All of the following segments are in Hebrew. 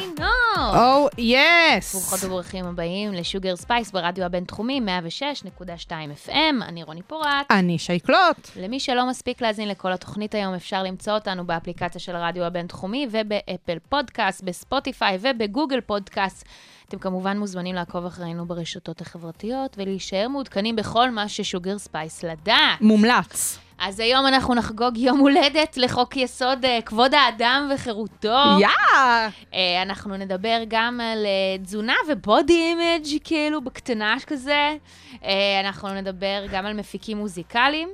והמאזינות. או, yes! ברוכות וברוכים הבאים ל Sugar Spice ברדיו הבינתחומי 106.2 FM, אני רוני פורט. אני שייקלוט. למי שלא מספיק להאזין לכל התוכנית היום, אפשר למצוא אותנו באפליקציה של הרדיו הבינתחומי וב Apple Podcast, ב Spotify וב Google Podcast. אתם כמובן מוזמנים לעקוב אחרינו ברשתות החברתיות ולהישאר מעודכנים בכל מה ש Sugar Spice לדעת. מומלץ. אז היום אנחנו נחגוג יום הולדת לחוק יסוד אה, כבוד האדם וחירותו. יא! אה, אנחנו נדבר גם על אה, תזונה ו body image כאילו בקטנש כזה. אנחנו נדבר גם על מפיקים מוזיקליים,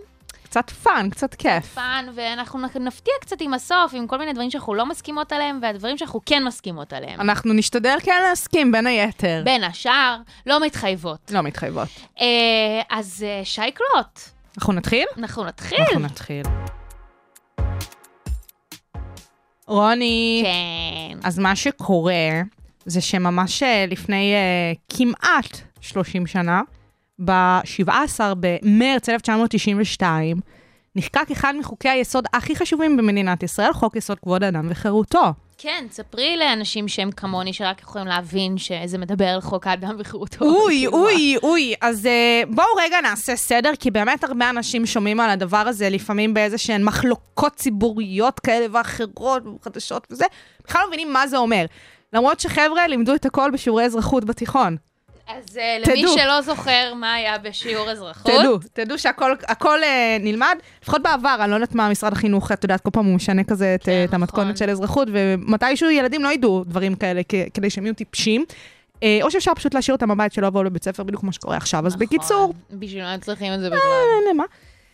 קצת fun, קצת כיף. fun, ואנחנו נפתיע קצת עם הסוף, עם כל מיני דברים שאנחנו לא מסכימות עליהם, והדברים שאנחנו כן מסכימות עליהם. אנחנו נשתדל כן להסכים, בין היתר. בין השאר, לא מתחייבות. לא מתחייבות. אז שייקלוט, אנחנו נתחיל? אנחנו נתחיל. אנחנו נתחיל. רוני, כן. אז מה שקורה זה שממש אה, לפני אה, כמעט 30 שנה, ב-17 במרץ 1992, נחקק אחד מחוקי היסוד הכי חשובים במדינת ישראל, חוק יסוד כבוד האדם וחירותו. כן, ספרי לאנשים שהם כמוני, שרק יכולים להבין שזה מדבר על חוק האדם וחירותו. אוי, אוי, אוי. אז uh, בואו רגע נעשה סדר, כי באמת הרבה אנשים שומעים על הדבר הזה, לפעמים באיזה שהן מחלוקות ציבוריות כאלה ואחרות, חדשות וזה, בכלל לא מבינים מה זה אומר. למרות שחבר'ה לימדו את הכל בשיעורי אזרחות בתיכון. אז אה, למי תדעו. שלא זוכר מה היה בשיעור אזרחות, תדעו, תדעו שהכל הכל, uh, נלמד, לפחות בעבר, אני לא יודעת מה משרד החינוך, את יודעת, כל פעם הוא משנה כזה את, כן, אה, את נכון. המתכונת של אזרחות, ומתישהו ילדים לא ידעו דברים כאלה כדי שהם יהיו טיפשים. אה, או שאפשר פשוט להשאיר אותם בבית שלא יבואו לבית ספר, בדיוק כמו שקורה עכשיו. אז נכון. בקיצור, בשביל מה צריכים את זה בכלל? אה, למה?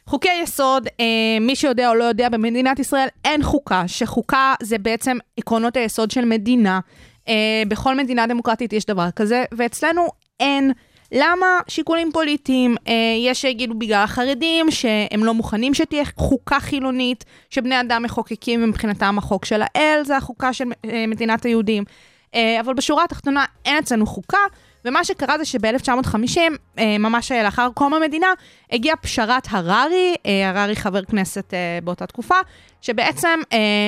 חוקי יסוד, אה, מי שיודע או לא יודע, במדינת ישראל אין חוקה, שחוקה זה בעצם עקרונות היסוד של מדינה. אה, בכל מדינה דמוקרטית יש דבר כזה, ואצלנו אין. למה? שיקולים פוליטיים. אה, יש שיגידו בגלל החרדים, שהם לא מוכנים שתהיה חוקה חילונית, שבני אדם מחוקקים ומבחינתם החוק של האל, זה החוקה של אה, מדינת היהודים. אה, אבל בשורה התחתונה אין אצלנו חוקה, ומה שקרה זה שב-1950, אה, ממש אה, לאחר קום המדינה, הגיעה פשרת הררי, אה, הררי חבר כנסת באותה תקופה, שבעצם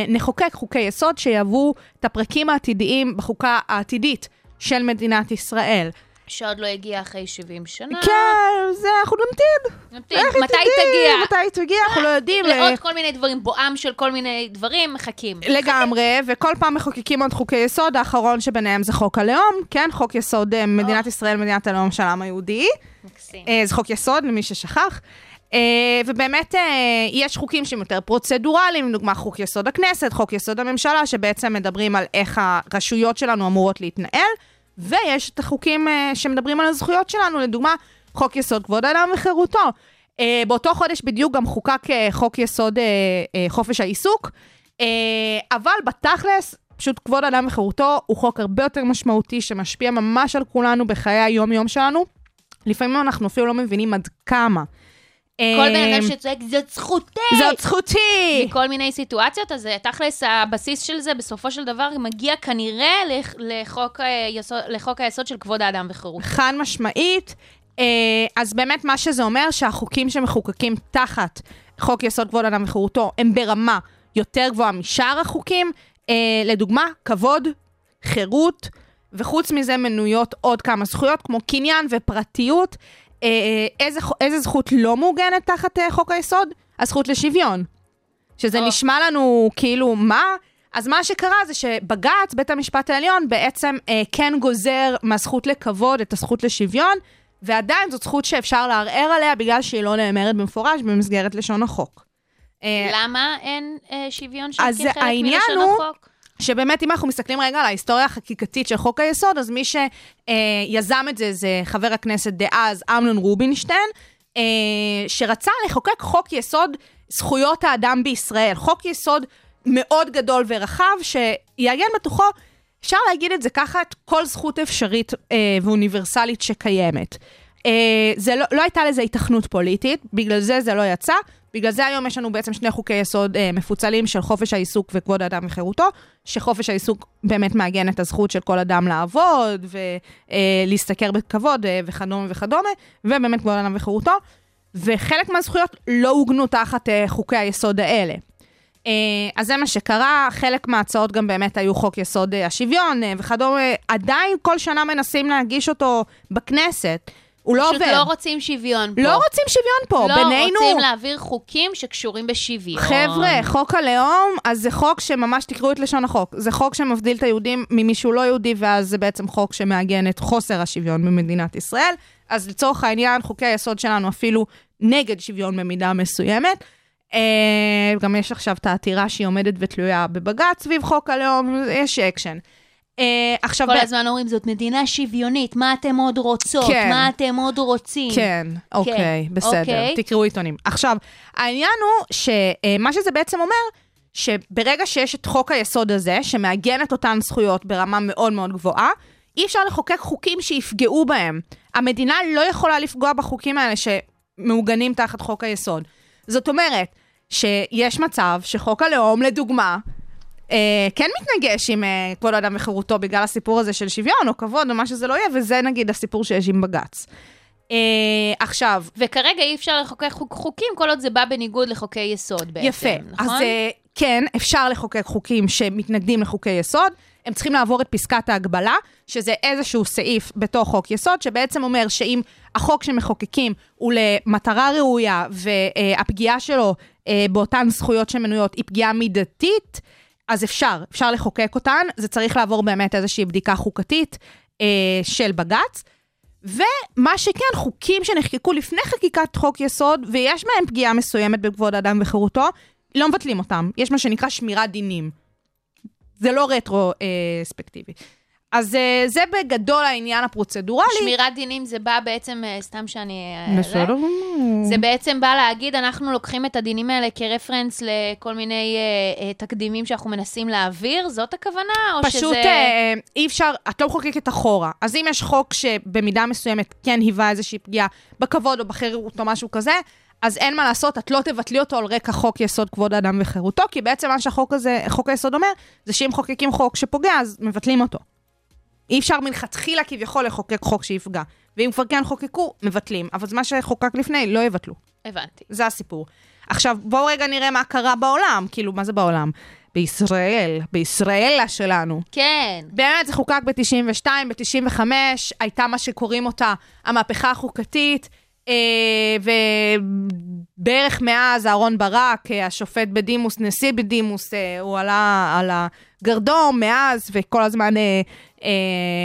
נחוקק חוקי יסוד שיהוו את הפרקים העתידיים בחוקה העתידית של מדינת ישראל. שעוד לא הגיע אחרי 70 שנה. כן, זה, אנחנו נמתין. נמתין. היא מתי? תגיע? מתי היא תגיע? אנחנו לא יודעים. אה, לעוד כל מיני דברים, בואם של כל מיני דברים, מחכים. לגמרי, וכל פעם מחוקקים עוד חוקי יסוד, האחרון שביניהם זה חוק הלאום, כן? חוק יסוד אה, מדינת ישראל, מדינת הלאום של העם היהודי. מקסים. אה, זה חוק יסוד, למי ששכח. אה, ובאמת אה, יש חוקים שהם יותר פרוצדורליים, לדוגמה חוק יסוד הכנסת, חוק יסוד הממשלה, שבעצם מדברים על איך הרשויות שלנו אמורות להתנהל, ויש את החוקים אה, שמדברים על הזכויות שלנו, לדוגמה חוק יסוד כבוד האדם וחירותו. אה, באותו חודש בדיוק גם חוקק אה, חוק יסוד אה, אה, חופש העיסוק, אה, אבל בתכלס, פשוט כבוד האדם וחירותו הוא חוק הרבה יותר משמעותי, שמשפיע ממש על כולנו בחיי היום-יום שלנו. לפעמים אנחנו אפילו לא מבינים עד כמה. כל בן אה, אדם שצועק, זאת זכותי! זאת זכותי! מכל מיני סיטואציות, אז אה, תכלס הבסיס של זה בסופו של דבר מגיע כנראה לח- לחוק היסוד, לחוק היסוד של כבוד האדם וחירות. חד משמעית. אה, אז באמת מה שזה אומר, שהחוקים שמחוקקים תחת חוק יסוד כבוד אדם וחירותו הם ברמה יותר גבוהה משאר החוקים. אה, לדוגמה, כבוד, חירות, וחוץ מזה מנויות עוד כמה זכויות, כמו קניין ופרטיות. אה, איזה, איזה זכות לא מעוגנת תחת אה, חוק היסוד? הזכות לשוויון. שזה או. נשמע לנו כאילו, מה? אז מה שקרה זה שבג"ץ, בית המשפט העליון, בעצם אה, כן גוזר מהזכות לכבוד את הזכות לשוויון, ועדיין זאת זכות שאפשר לערער עליה בגלל שהיא לא נאמרת במפורש במסגרת לשון החוק. אה, למה אין אה, שוויון אז שהיא חלק העניין מלשון הוא- החוק? שבאמת, אם אנחנו מסתכלים רגע על ההיסטוריה החקיקתית של חוק היסוד, אז מי שיזם את זה זה חבר הכנסת דאז אמנון רובינשטיין, אה, שרצה לחוקק חוק יסוד זכויות האדם בישראל. חוק יסוד מאוד גדול ורחב, שיעגן בתוכו אפשר להגיד את זה ככה, את כל זכות אפשרית אה, ואוניברסלית שקיימת. אה, זה לא, לא הייתה לזה התכנות פוליטית, בגלל זה זה לא יצא. בגלל זה היום יש לנו בעצם שני חוקי יסוד אה, מפוצלים של חופש העיסוק וכבוד האדם וחירותו, שחופש העיסוק באמת מעגן את הזכות של כל אדם לעבוד ולהשתכר בכבוד אה, וכדומה וכדומה, ובאמת כבוד האדם וחירותו, וחלק מהזכויות לא עוגנו תחת אה, חוקי היסוד האלה. אה, אז זה מה שקרה, חלק מההצעות גם באמת היו חוק יסוד אה, השוויון אה, וכדומה, עדיין כל שנה מנסים להגיש אותו בכנסת. הוא לא פשוט עובר. לא רוצים שוויון פה. לא רוצים שוויון פה, לא בינינו. רוצים להעביר חוקים שקשורים בשוויון. חבר'ה, חוק הלאום, אז זה חוק שממש תקראו את לשון החוק. זה חוק שמבדיל את היהודים ממי שהוא לא יהודי, ואז זה בעצם חוק שמעגן את חוסר השוויון במדינת ישראל. אז לצורך העניין, חוקי היסוד שלנו אפילו נגד שוויון במידה מסוימת. אה, גם יש עכשיו את העתירה שהיא עומדת ותלויה בבג"ץ סביב חוק הלאום, יש אקשן. אה, עכשיו, כל ב- הזמן אומרים, זאת מדינה שוויונית, מה אתם עוד רוצות? כן. מה אתם עוד רוצים? כן, אוקיי, בסדר, אוקיי. תקראו עיתונים. עכשיו, העניין הוא שמה שזה בעצם אומר, שברגע שיש את חוק היסוד הזה, שמעגן את אותן זכויות ברמה מאוד מאוד גבוהה, אי אפשר לחוקק חוקים שיפגעו בהם. המדינה לא יכולה לפגוע בחוקים האלה שמעוגנים תחת חוק היסוד. זאת אומרת, שיש מצב שחוק הלאום, לדוגמה, אה, כן מתנגש עם אה, כבוד האדם וחירותו בגלל הסיפור הזה של שוויון או כבוד או מה שזה לא יהיה, וזה נגיד הסיפור שיש עם בג"ץ. אה, עכשיו, וכרגע אי אפשר לחוקק חוק, חוקים כל עוד זה בא בניגוד לחוקי יסוד בעצם, יפה. נכון? אז אה, כן, אפשר לחוקק חוקים שמתנגדים לחוקי יסוד. הם צריכים לעבור את פסקת ההגבלה, שזה איזשהו סעיף בתוך חוק יסוד, שבעצם אומר שאם החוק שמחוקקים הוא למטרה ראויה והפגיעה שלו אה, באותן זכויות שמנויות היא פגיעה מידתית, אז אפשר, אפשר לחוקק אותן. זה צריך לעבור באמת איזושהי בדיקה חוקתית אה, של בג"ץ. ומה שכן, חוקים שנחקקו לפני חקיקת חוק יסוד, ויש בהם פגיעה מסוימת בכבוד האדם וחירותו, לא מבטלים אותם. יש מה שנקרא שמירת דינים. זה לא רטרו-ספקטיבי. אז אה, זה בגדול העניין הפרוצדורלי. שמירת דינים זה בא בעצם, אה, סתם שאני... אה, בסדר זה- גמור. זה בעצם בא להגיד, אנחנו לוקחים את הדינים האלה כרפרנס לכל מיני אה, אה, תקדימים שאנחנו מנסים להעביר, זאת הכוונה? או פשוט שזה... אה, אי אפשר, את לא מחוקקת אחורה. אז אם יש חוק שבמידה מסוימת כן היווה איזושהי פגיעה בכבוד או בחירות או משהו כזה, אז אין מה לעשות, את לא תבטלי אותו על רקע חוק יסוד כבוד האדם וחירותו, כי בעצם מה שהחוק הזה, חוק היסוד אומר, זה שאם מחוקקים חוק שפוגע, אז מבטלים אותו. אי אפשר מלכתחילה כביכול לחוקק חוק שיפגע. ואם כבר כן חוקקו, מבטלים. אבל מה שחוקק לפני, לא יבטלו. הבנתי. זה הסיפור. עכשיו, בואו רגע נראה מה קרה בעולם. כאילו, מה זה בעולם? בישראל, בישראלה שלנו. כן. באמת, זה חוקק ב-92, ב-95, הייתה מה שקוראים אותה המהפכה החוקתית, אה, ובערך מאז אהרון ברק, אה, השופט בדימוס, נשיא בדימוס, אה, הוא עלה על הגרדום מאז, וכל הזמן אה,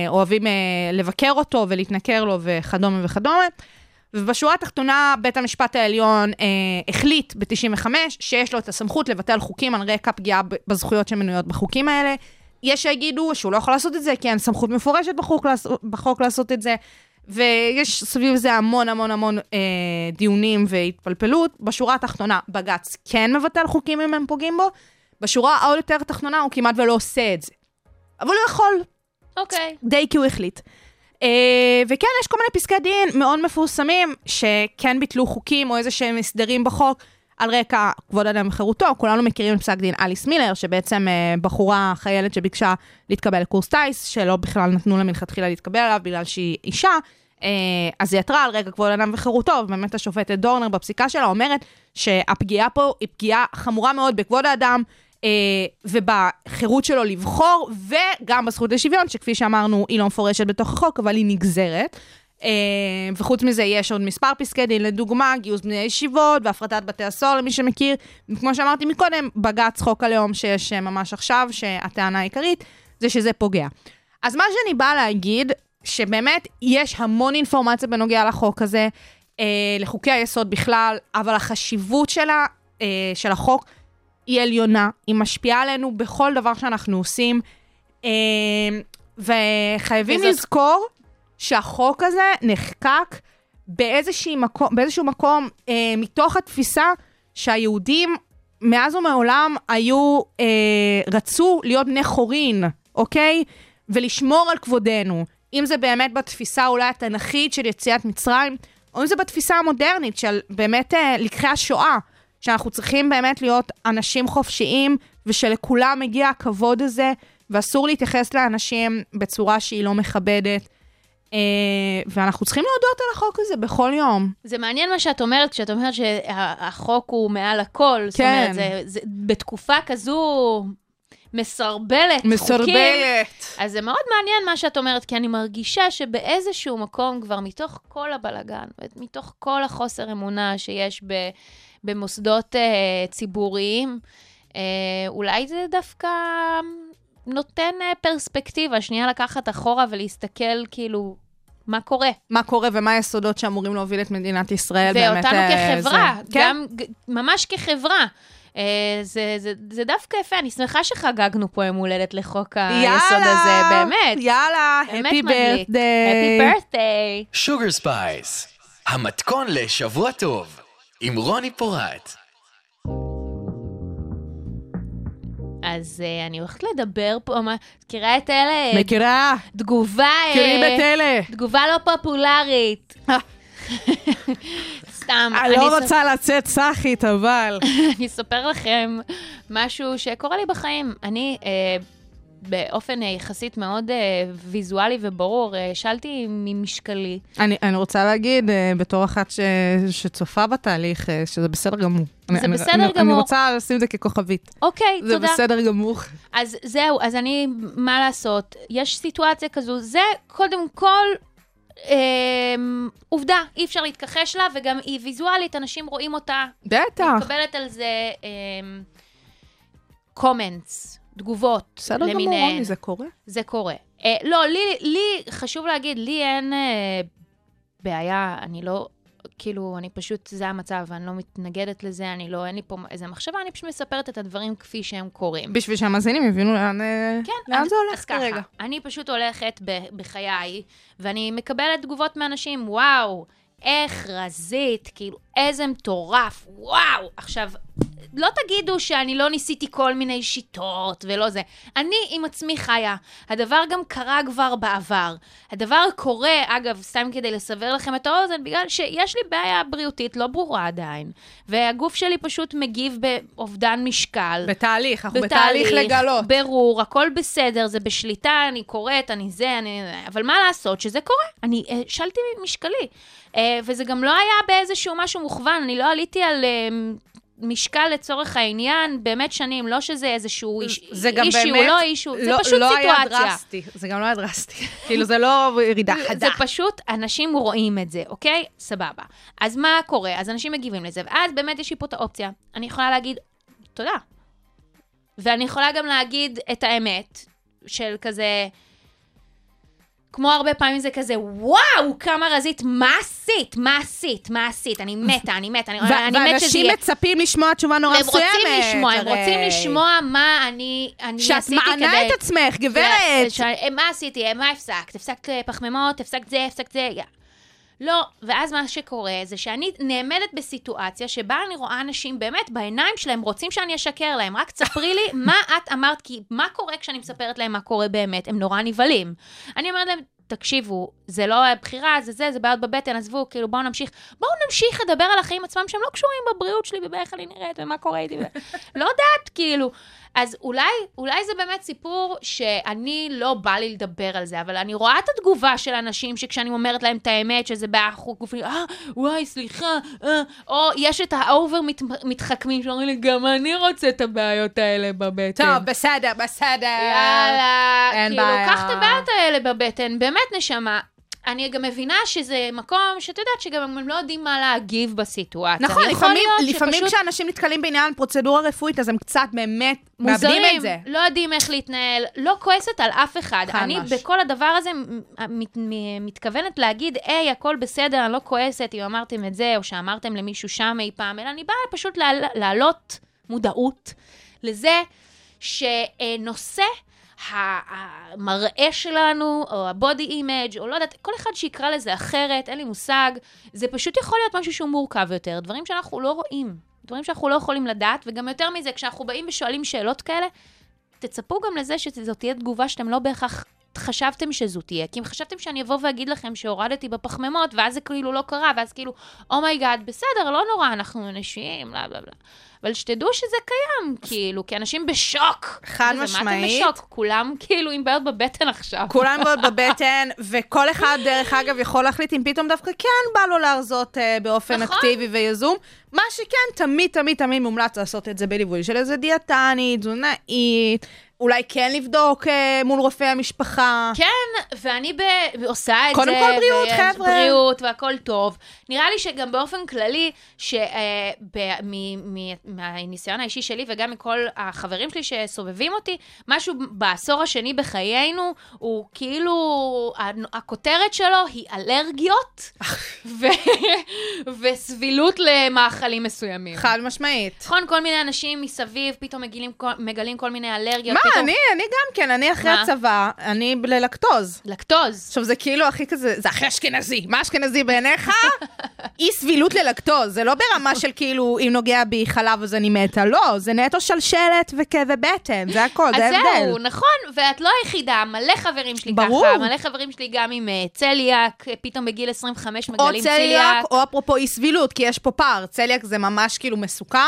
אוהבים אה, לבקר אותו ולהתנכר לו וכדומה וכדומה. ובשורה התחתונה, בית המשפט העליון אה, החליט ב-95 שיש לו את הסמכות לבטל חוקים על רקע פגיעה בזכויות שמנויות בחוקים האלה. יש שיגידו שהוא לא יכול לעשות את זה, כי אין סמכות מפורשת בחוק, בחוק לעשות את זה, ויש סביב זה המון המון המון אה, דיונים והתפלפלות. בשורה התחתונה, בג"ץ כן מבטל חוקים אם הם פוגעים בו, בשורה העוד יותר תחתונה הוא כמעט ולא עושה את זה. אבל הוא יכול, אוקיי. די כי הוא החליט. Uh, וכן, יש כל מיני פסקי דין מאוד מפורסמים, שכן ביטלו חוקים או איזה שהם הסדרים בחוק על רקע כבוד האדם וחירותו. כולנו מכירים את פסק דין אליס מילר, שבעצם uh, בחורה חיילת שביקשה להתקבל לקורס טיס, שלא בכלל נתנו לה מלכתחילה להתקבל עליו בגלל שהיא אישה. Uh, אז היא עתרה על רקע כבוד האדם וחירותו, ובאמת השופטת דורנר בפסיקה שלה אומרת שהפגיעה פה היא פגיעה חמורה מאוד בכבוד האדם, ובחירות שלו לבחור, וגם בזכות לשוויון, שכפי שאמרנו, היא לא מפורשת בתוך החוק, אבל היא נגזרת. אה, וחוץ מזה, יש עוד מספר פסקי דין, לדוגמה, גיוס בני ישיבות והפרטת בתי הסוהר, למי שמכיר. כמו שאמרתי מקודם, בג"ץ חוק הלאום שיש אה, ממש עכשיו, שהטענה העיקרית זה שזה פוגע. אז מה שאני באה להגיד, שבאמת יש המון אינפורמציה בנוגע לחוק הזה, אה, לחוקי היסוד בכלל, אבל החשיבות שלה, אה, של החוק, היא עליונה, היא משפיעה עלינו בכל דבר שאנחנו עושים, אה, וחייבים וזאת- לזכור שהחוק הזה נחקק מקום, באיזשהו מקום אה, מתוך התפיסה שהיהודים מאז ומעולם היו, אה, רצו להיות בני חורין, אוקיי? ולשמור על כבודנו. אם זה באמת בתפיסה אולי התנ"כית של יציאת מצרים, או אם זה בתפיסה המודרנית של באמת לקחי השואה, שאנחנו צריכים באמת להיות אנשים חופשיים, ושלכולם מגיע הכבוד הזה, ואסור להתייחס לאנשים בצורה שהיא לא מכבדת. אה, ואנחנו צריכים להודות על החוק הזה בכל יום. זה מעניין מה שאת אומרת, כשאת אומרת שהחוק הוא מעל הכל. זאת כן. אומרת, זה, זה, בתקופה כזו מסרבלת חוקים. מסרבלת. אז זה מאוד מעניין מה שאת אומרת, כי אני מרגישה שבאיזשהו מקום כבר מתוך כל הבלגן, מתוך כל החוסר אמונה שיש ב, במוסדות אה, ציבוריים, אה, אולי זה דווקא נותן אה, פרספקטיבה, שנייה לקחת אחורה ולהסתכל כאילו, מה קורה? מה קורה ומה היסודות שאמורים להוביל את מדינת ישראל באמת. ואותנו אה, כחברה, זה. כן. גם ג- ממש כחברה. אה, זה, זה, זה דווקא יפה, אני שמחה שחגגנו פה יום הולדת לחוק היסוד הזה, באמת. יאללה, happy מדליק. ברת'דיי. Happy birthday. Sugar Spice, המתכון לשבוע טוב, עם רוני פורט. אז uh, אני הולכת לדבר פה, מה, מכירה את אלה? מכירה? תגובה... אה, מכירים את אלה. תגובה לא פופולרית. סתם. אני לא רוצה לצאת סאחית, אבל... אני אספר לכם משהו שקורה לי בחיים. אני, אה, באופן אה, יחסית מאוד אה, ויזואלי וברור, אה, השלתי ממשקלי. אני, אני רוצה להגיד, אה, בתור אחת ש, שצופה בתהליך, אה, שזה בסדר גמור. זה אני, בסדר אני, אני גמור. רוצה לשים את זה ככוכבית. אוקיי, זה תודה. בסדר גמור. אז זהו, אז אני, מה לעשות? יש סיטואציה כזו, זה קודם כל אה, עובדה, אי אפשר להתכחש לה, וגם היא ויזואלית, אנשים רואים אותה, בטח. מקבלת על זה קומנטס, תגובות בסדר גמור, למיניהן. רוני, זה קורה. זה קורה. אה, לא, לי, לי, חשוב להגיד, לי אין אה, בעיה, אני לא, כאילו, אני פשוט, זה המצב, אני לא מתנגדת לזה, אני לא, אין לי פה איזה מחשבה, אני פשוט מספרת את הדברים כפי שהם קורים. בשביל שהמאזינים יבינו לאן, אה, כן, לאן אז, זה הולך אז ככה, כרגע. אני פשוט הולכת ב, בחיי, ואני מקבלת תגובות מאנשים, וואו, איך רזית, כאילו, איזה מטורף, וואו. עכשיו, לא תגידו שאני לא ניסיתי כל מיני שיטות ולא זה. אני עם עצמי חיה. הדבר גם קרה כבר בעבר. הדבר קורה, אגב, סתם כדי לסבר לכם את האוזן, בגלל שיש לי בעיה בריאותית לא ברורה עדיין, והגוף שלי פשוט מגיב באובדן משקל. בתהליך, אנחנו בתהליך לגלות. ברור, הכל בסדר, זה בשליטה, אני קוראת, אני זה, אני... אבל מה לעשות שזה קורה? אני אה, שלתי משקלי. אה, וזה גם לא היה באיזשהו משהו מוכוון, אני לא עליתי על אה, משקל לצורך העניין באמת שנים, לא שזה איזשהו איש, זה גם אישיו, באמת... לא אישיו, זה לא- פשוט לא היה סיטואציה. דרסטי. זה גם לא היה דרסטי. כאילו, זה לא ירידה זה- חדה. זה פשוט, אנשים רואים את זה, אוקיי? סבבה. אז מה קורה? אז אנשים מגיבים לזה, ואז באמת יש לי פה את האופציה. אני יכולה להגיד, תודה. ואני יכולה גם להגיד את האמת, של כזה, כמו הרבה פעמים זה כזה, וואו, כמה רזית, מה עשית? מה עשית? מה עשית? אני מתה, אני מתה, אני, אני מת שזה ואנשים יהיה. מצפים לשמוע תשובה נורא מסוימת. רוצים לשמוע, הם הרי. רוצים לשמוע מה אני, אני שאת עשיתי כדי... מענה את עצמך, גברת. מה עשיתי? מה הפסקת? הפסקת אה, פחמימות? הפסקת זה? הפסקת זה? לא, ואז מה שקורה זה שאני נעמדת בסיטואציה שבה אני רואה אנשים באמת בעיניים שלהם רוצים שאני אשקר להם, רק תספרי לי מה את אמרת, כי מה קורה כשאני מספרת להם מה קורה באמת, הם נורא נבהלים. אני אומרת להם, תקשיבו, זה לא בחירה, זה זה, זה בעיות בבטן, עזבו, כאילו בואו נמשיך, בואו נמשיך לדבר על החיים עצמם שהם לא קשורים בבריאות שלי ובאיך אני נראית ומה קורה איתי, לא יודעת, כאילו. אז אולי, אולי זה באמת סיפור שאני לא בא לי לדבר על זה, אבל אני רואה את התגובה של אנשים שכשאני אומרת להם את האמת, שזה באמת חוץ גופני, אה, וואי, סליחה, אה, או יש את ה over מת, מתחכמים שאומרים לי, גם אני רוצה את הבעיות האלה בבטן. טוב, בסדר, בסדר. יאללה, אין כאילו, בעיה. קח את הבעיות האלה בבטן, באמת נשמה. אני גם מבינה שזה מקום שאת יודעת שגם הם לא יודעים מה להגיב בסיטואציה. נכון, לפעמים, לפעמים שפשוט כשאנשים נתקלים בעניין פרוצדורה רפואית, אז הם קצת באמת מאבדים מוזרים, את זה. לא יודעים איך להתנהל, לא כועסת על אף אחד. חד אני מש. בכל הדבר הזה מת, מתכוונת להגיד, היי, הכל בסדר, אני לא כועסת אם אמרתם את זה, או שאמרתם למישהו שם אי פעם, אלא אני באה פשוט להעל- להעלות מודעות לזה שנושא המראה שלנו, או ה-body image, או לא יודעת, כל אחד שיקרא לזה אחרת, אין לי מושג, זה פשוט יכול להיות משהו שהוא מורכב יותר, דברים שאנחנו לא רואים, דברים שאנחנו לא יכולים לדעת, וגם יותר מזה, כשאנחנו באים ושואלים שאלות כאלה, תצפו גם לזה שזאת תהיה תגובה שאתם לא בהכרח חשבתם שזו תהיה, כי אם חשבתם שאני אבוא ואגיד לכם שהורדתי בפחמימות, ואז זה כאילו לא קרה, ואז כאילו, oh my god, בסדר, לא נורא, אנחנו אנשים, בלה בלה בלה. אבל שתדעו שזה קיים, כאילו, כי אנשים בשוק. חד וזה, מה משמעית. אתם בשוק? כולם כאילו עם בעיות בבטן עכשיו. כולם מאוד בבטן, וכל אחד, דרך אגב, יכול להחליט אם פתאום דווקא כן בא לו להרזות אה, באופן נכון. אקטיבי ויזום. מה שכן, תמיד, תמיד, תמיד מומלץ לעשות את זה בליווי של איזה דיאטנית, תזונאית, אולי כן לבדוק אה, מול רופא המשפחה. כן, ואני ב... עושה את קודם זה. כל בריאות, חבר'ה. בריאות והכל טוב. נראה לי שגם באופן כללי, שמהניסיון האישי שלי וגם מכל החברים שלי שסובבים אותי, משהו בעשור השני בחיינו, הוא כאילו, הכותרת שלו היא אלרגיות ו... וסבילות למאכלים מסוימים. חד משמעית. נכון, כל מיני אנשים מסביב פתאום מגלים, מגלים כל מיני אלרגיות. מה, פתאום... אני, אני גם כן, אני אחרי מה? הצבא, אני ללקטוז. לקטוז. עכשיו, זה כאילו הכי כזה, זה הכי אשכנזי. מה אשכנזי בעיניך? אי סבילות ללקטוז. זה לא ברמה של כאילו, אם נוגע בי חלב אז אני מתה. לא, זה נטו שלשלת וכאבי בטן, זה הכל, זה אז ההבדל. זהו, נכון, ואת לא היחידה, מלא חברים שלי ברור. ככה, מלא חברים שלי גם עם אה, צליאק, אה, פתאום בגיל 25 או מגלים צליאק. צליאק, או אפרופו אי סבילות, כי יש פה פער. צליאק זה ממש כאילו מסוכן,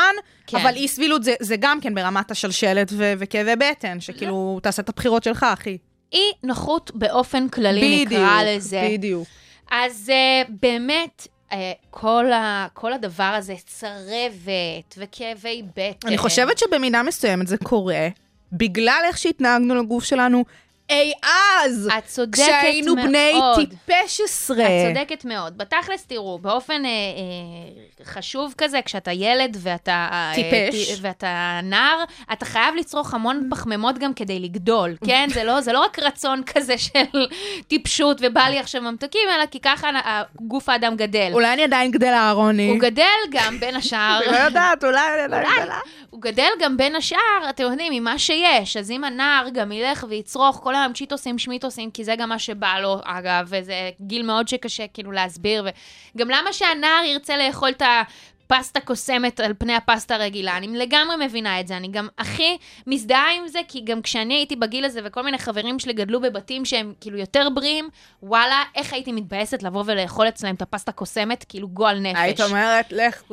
כן. אבל אי סבילות זה, זה גם כן ברמת השלשלת ו- וכאבי בטן, שכאילו, תעשה את הבחירות שלך, אחי. אי נוחות באופן כללי, נקרא לזה. בדיוק. אז uh, באמת, uh, כל, ה, כל הדבר הזה, צרבת וכאבי בטן. אני חושבת שבמידה מסוימת זה קורה, בגלל איך שהתנהגנו לגוף שלנו אי אז, את צודקת כשהיינו מאוד. בני טיפש עשרה. את צודקת מאוד. בתכלס, תראו, באופן אה, אה, חשוב כזה, כשאתה ילד ואתה... אה, טיפש. ט- ואתה נער, אתה חייב לצרוך המון פחמימות גם כדי לגדול, כן? זה לא, זה לא רק רצון כזה של טיפשות ובא לי עכשיו ממתקים, אלא כי ככה ה- גוף האדם גדל. אולי אני עדיין גדלה, רוני. הוא גדל גם בין השאר. אני לא יודעת, אולי אני עדיין. גדלה. הוא גדל גם בין השאר, אתם יודעים, ממה שיש. אז אם הנער גם ילך ויצרוך כל היום צ'יטוסים, שמיטוסים, כי זה גם מה שבא לו, אגב, וזה גיל מאוד שקשה כאילו להסביר, וגם למה שהנער ירצה לאכול את הפסטה קוסמת על פני הפסטה הרגילה? אני לגמרי מבינה את זה, אני גם הכי מזדהה עם זה, כי גם כשאני הייתי בגיל הזה, וכל מיני חברים שלי גדלו בבתים שהם כאילו יותר בריאים, וואלה, איך הייתי מתבאסת לבוא ולאכול אצלם את הפסטה קוסמת, כאילו גועל נפש. היית אומרת, לך.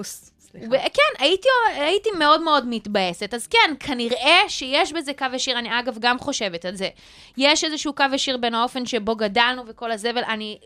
סליחה. כן, הייתי, הייתי מאוד מאוד מתבאסת. אז כן, כנראה שיש בזה קו ישיר, אני אגב גם חושבת על זה. יש איזשהו קו ישיר בין האופן שבו גדלנו וכל הזבל. אני,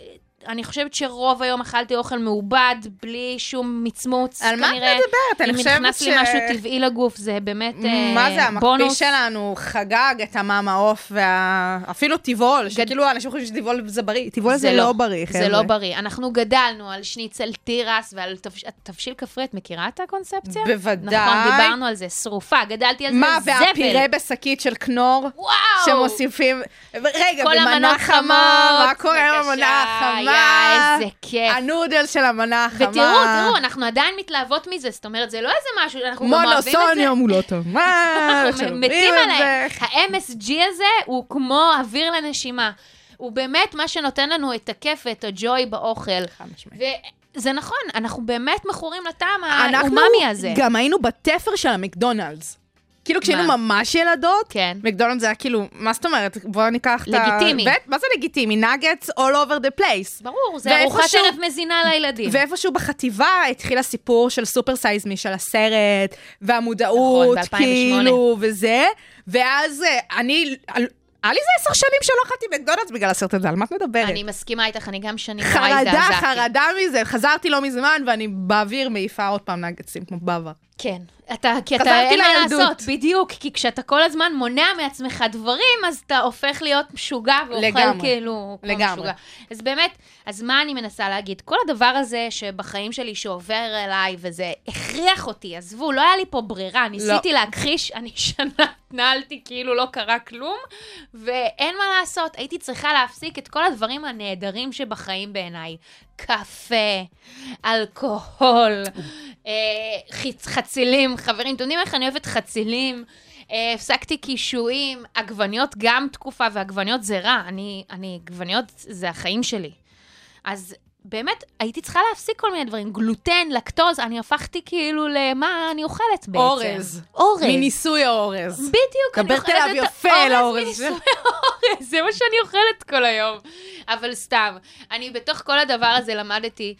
אני חושבת שרוב היום אכלתי אוכל מעובד, בלי שום מצמוץ, על מה את כנראה. מדברת? אני אם חושבת נכנס ש- לי משהו טבעי לגוף, זה באמת אה, מה זה, המקפיא בונוס. שלנו חגג את המאמה עוף, וה... אפילו טבעול, שכאילו אנשים חושבים שטבעול זה בריא, טבעול זה לא בריא, חבר'ה. זה לא בריא. אנחנו גדלנו על שניצל תירס ועל תבש... תבשיל כפרי, את מכירה את הקונספציה? בוודאי. נכון, דיברנו על זה, שרופה, גדלתי על מה, זה זבל. והפירה בשקית של כנור? וואו! שמוסיפים... רגע, במנה חמה, מה קורה עם המנה בבקשה, החמה? יא, איזה כיף. הנודל של המנה החמה. ותראו, תראו, אנחנו עדיין מתלהבות מזה, זאת אומרת, זה לא איזה משהו, אנחנו גם אוהבים את זה. מונוסוניום הוא לא טוב. מה? אנחנו מתים עליהם. ה-MSG הזה הוא כמו אוויר לנשימה. הוא באמת מה שנותן לנו את הכיף ואת הג'וי באוכל. וזה נכון, אנחנו באמת מכורים לטעם האומאמי הזה. גם היינו בתפר של המקדונלדס. כאילו כשהיינו? ממש ילדות, כן. מקדונלדס זה היה כאילו, מה זאת אומרת? בואו ניקח את ה... לגיטימי. מה זה לגיטימי? נגטס all over the place. ברור, זה ואיפשהו- ארוחת ערב מזינה לילדים. ואיפשהו בחטיבה התחיל הסיפור של Super Size Me של הסרט, והמודעות, נכון, ב-2008. כאילו, וזה, ואז אה, אני, היה לי איזה עשר שנים שלא אכלתי מקדונלדס בגלל הסרט הזה, על מה את מדברת? אני מסכימה איתך, אני גם שנים חרדה, הזדעזעתי. חרדה מזה, חזרתי לא מזמן, ואני באוויר מעיפה עוד פעם נגטסים כמו בעבר. כן. אתה, כי אתה, אין מה. לעשות, בדיוק, כי כשאתה כל הזמן מונע מעצמך דברים, אז אתה הופך להיות משוגע ואוכל לגמרי. כאילו כמו לגמרי. משוגע. אז באמת, אז מה אני מנסה להגיד? כל הדבר הזה שבחיים שלי שעובר אליי, וזה הכריח אותי, עזבו, לא היה לי פה ברירה, ניסיתי להכחיש, אני שנה התנהלתי כאילו לא קרה כלום, ואין מה לעשות, הייתי צריכה להפסיק את כל הדברים הנהדרים שבחיים בעיניי. קפה, אלכוהול, חצילים, חברים, אתם יודעים איך אני אוהבת חצילים? אה, הפסקתי קישואים, עגבניות גם תקופה, ועגבניות זה רע, אני, אני, עגבניות זה החיים שלי. אז באמת, הייתי צריכה להפסיק כל מיני דברים, גלוטן, לקטוז, אני הפכתי כאילו למה אני אוכלת בעצם. אורז. אורז. מניסוי האורז. בדיוק, אני דבר אוכלת תל את יפה על האורז האורז. מניסוי האורז. זה מה שאני אוכלת כל היום. אבל סתם, אני בתוך כל הדבר הזה למדתי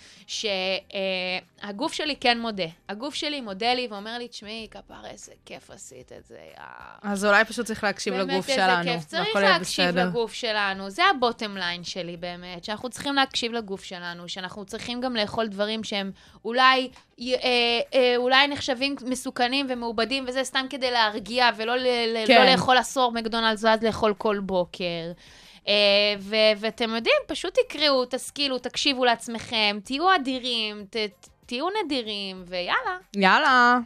שהגוף שלי כן מודה. הגוף שלי מודה לי ואומר לי, תשמעי, כפר, איזה כיף עשית את זה. יא." אז אולי פשוט צריך להקשיב לגוף באמת שלנו. איזה כיף. צריך להקשיב בסדר. לגוף שלנו. זה הבוטם ליין שלי באמת, שאנחנו צריכים להקשיב לגוף שלנו, שאנחנו צריכים גם לאכול דברים שהם אולי, אה, אה, אולי נחשבים מסוכנים ומעובדים, וזה סתם כדי להרגיע, ולא ל- ל- כן. לא לאכול עשור מקדונלדס ואז לאכול כל בוקר. אה, ו- ואתם יודעים, פשוט תקראו, תשכילו, תקשיבו לעצמכם, תהיו אדירים, ת- תהיו נדירים, ויאללה. יאללה.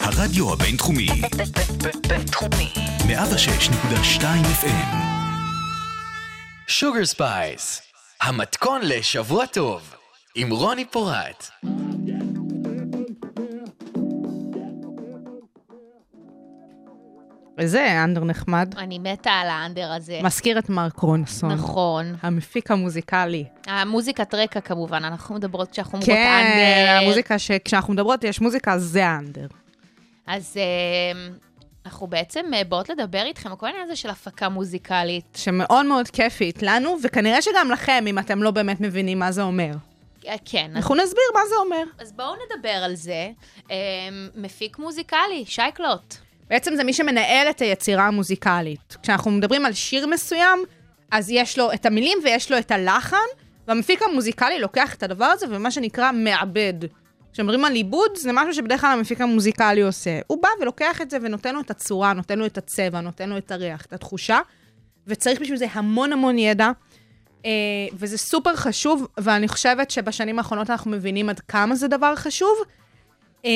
הרדיו הבינתחומי, בינתחומי. 106.2 FM. Sugar Spice, המתכון לשבוע טוב, עם רוני פורט. איזה אנדר נחמד. אני מתה על האנדר הזה. מזכיר את מרק רונסון. נכון. המפיק המוזיקלי. המוזיקת רקע כמובן, אנחנו מדברות כשאנחנו אומרות כן, אנדר. המוזיקה שכשאנחנו מדברות יש מוזיקה, אז זה האנדר. אז אה, אנחנו בעצם אה, באות לדבר איתכם על כל העניין הזה של הפקה מוזיקלית. שמאוד מאוד כיפית לנו, וכנראה שגם לכם, אם אתם לא באמת מבינים מה זה אומר. אה, כן, אז, אנחנו נסביר מה זה אומר. אז בואו נדבר על זה. אה, מפיק מוזיקלי, שייקלוט. בעצם זה מי שמנהל את היצירה המוזיקלית. כשאנחנו מדברים על שיר מסוים, אז יש לו את המילים ויש לו את הלחן, והמפיק המוזיקלי לוקח את הדבר הזה ומה שנקרא מעבד. כשמדברים על עיבוד, זה משהו שבדרך כלל המפיק המוזיקלי עושה. הוא בא ולוקח את זה ונותן לו את הצורה, נותן לו את הצבע, נותן לו את הריח, את התחושה, וצריך בשביל זה המון המון ידע, אה, וזה סופר חשוב, ואני חושבת שבשנים האחרונות אנחנו מבינים עד כמה זה דבר חשוב. אה,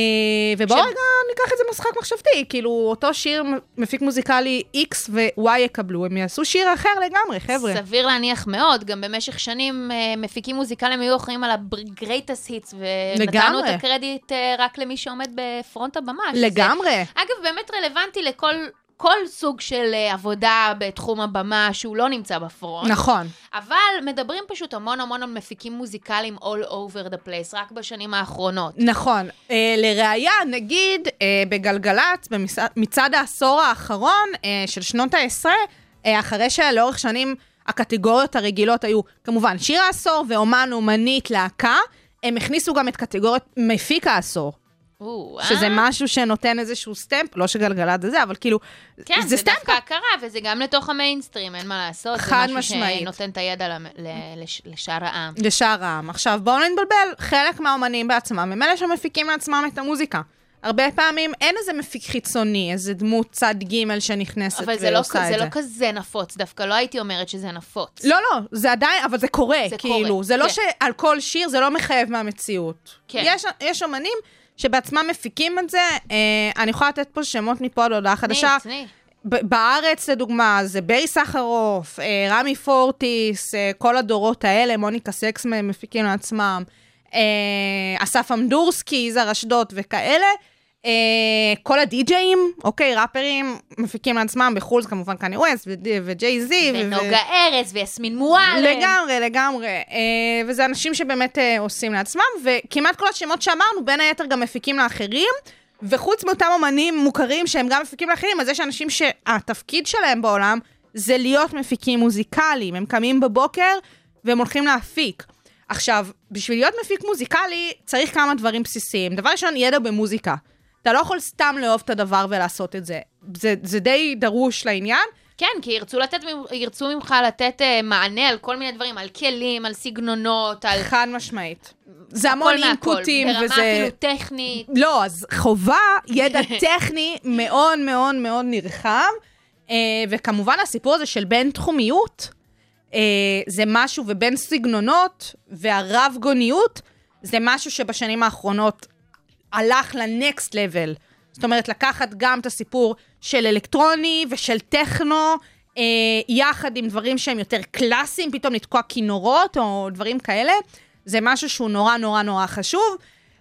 ובואו ש- רגע ניקח את זה משחק מחשבתי, כאילו אותו שיר מפיק מוזיקלי X ו-Y יקבלו, הם יעשו שיר אחר לגמרי, חבר'ה. סביר להניח מאוד, גם במשך שנים אה, מפיקים מוזיקליים היו אחראים על ה-greatest hits, ונתנו. את הקרדיט אה, רק למי שעומד בפרונט הבמה. שזה- לגמרי. אגב, באמת רלוונטי לכל כל סוג של אה, עבודה בתחום הבמה שהוא לא נמצא בפרונט. נכון. אבל מדברים פשוט המון המון על מפיקים מוזיקליים all over the place, רק בשנים האחרונות. נכון. אה, לראיה, נגיד אה, בגלגלצ, במצעד העשור האחרון אה, של שנות העשרה, אה, אחרי שלאורך שנים הקטגוריות הרגילות היו כמובן שיר העשור ואומן, אומנית, להקה, הם הכניסו גם את קטגוריית מפיק העשור. או, שזה אה? משהו שנותן איזשהו stamp, לא שגלגלצ זה זה, אבל כאילו, כן, זה זה, stamp. דווקא הכרה, וזה גם לתוך המיינסטרים, אין מה לעשות. חד זה משהו משמעית. שנותן את הידע למ- ל- לש- לשאר העם. לשאר העם. עכשיו, בואו לא נתבלבל, חלק מהאומנים בעצמם הם אלה שמפיקים לעצמם את המוזיקה. הרבה פעמים אין איזה מפיק חיצוני, איזה דמות צד ג' שנכנסת אבל זה לא, ועושה כ- את זה זה. לא כזה נפוץ, דווקא לא הייתי אומרת שזה נפוץ. לא, לא, זה עדיין, אבל זה קורה, זה כאילו. קורה, זה לא כן. שעל כל שיר זה לא מחייב מהמציאות. כן. יש, יש אומנים שבעצמם מפיקים את זה, אה, אני יכולה לתת פה שמות מפה עד הודעה חדשה. ב- בארץ, לדוגמה, זה ברי סחרוף, אה, רמי פורטיס, אה, כל הדורות האלה, מוניקה סקס מפיקים לעצמם, אסף אמדורסקי, יזהר אשדוד וכאלה. אה, כל הדי-ג'אים, אוקיי, ראפרים, מפיקים לעצמם, בחו"ל זה כמובן קני ווסט וג'יי זי. ונוגה ארז ויסמין מועלם. לגמרי, לגמרי. אה, וזה אנשים שבאמת אה, עושים לעצמם, וכמעט כל השמות שאמרנו, בין היתר גם מפיקים לאחרים. וחוץ מאותם אמנים מוכרים שהם גם מפיקים לאחרים, אז יש אנשים שהתפקיד שלהם בעולם זה להיות מפיקים מוזיקליים. הם קמים בבוקר והם הולכים להפיק. עכשיו, בשביל להיות מפיק מוזיקלי צריך כמה דברים בסיסיים. דבר ראשון, ידע במוזיקה. אתה לא יכול סתם לאהוב את הדבר ולעשות את זה. זה, זה די דרוש לעניין. כן, כי ירצו, לתת, ירצו ממך לתת uh, מענה על כל מיני דברים, על כלים, על סגנונות, על חד משמעית. זה המון מהכל, אינפוטים, ברמה וזה... אפילו טכנית. לא, אז חובה ידע טכני מאוד מאוד מאוד נרחב, אה, וכמובן הסיפור הזה של בין-תחומיות, אה, זה משהו, ובין סגנונות, והרב-גוניות, זה משהו שבשנים האחרונות הלך לנקסט לבל. זאת אומרת, לקחת גם את הסיפור של אלקטרוני ושל טכנו, אה, יחד עם דברים שהם יותר קלאסיים, פתאום לתקוע כינורות או דברים כאלה, זה משהו שהוא נורא נורא נורא חשוב.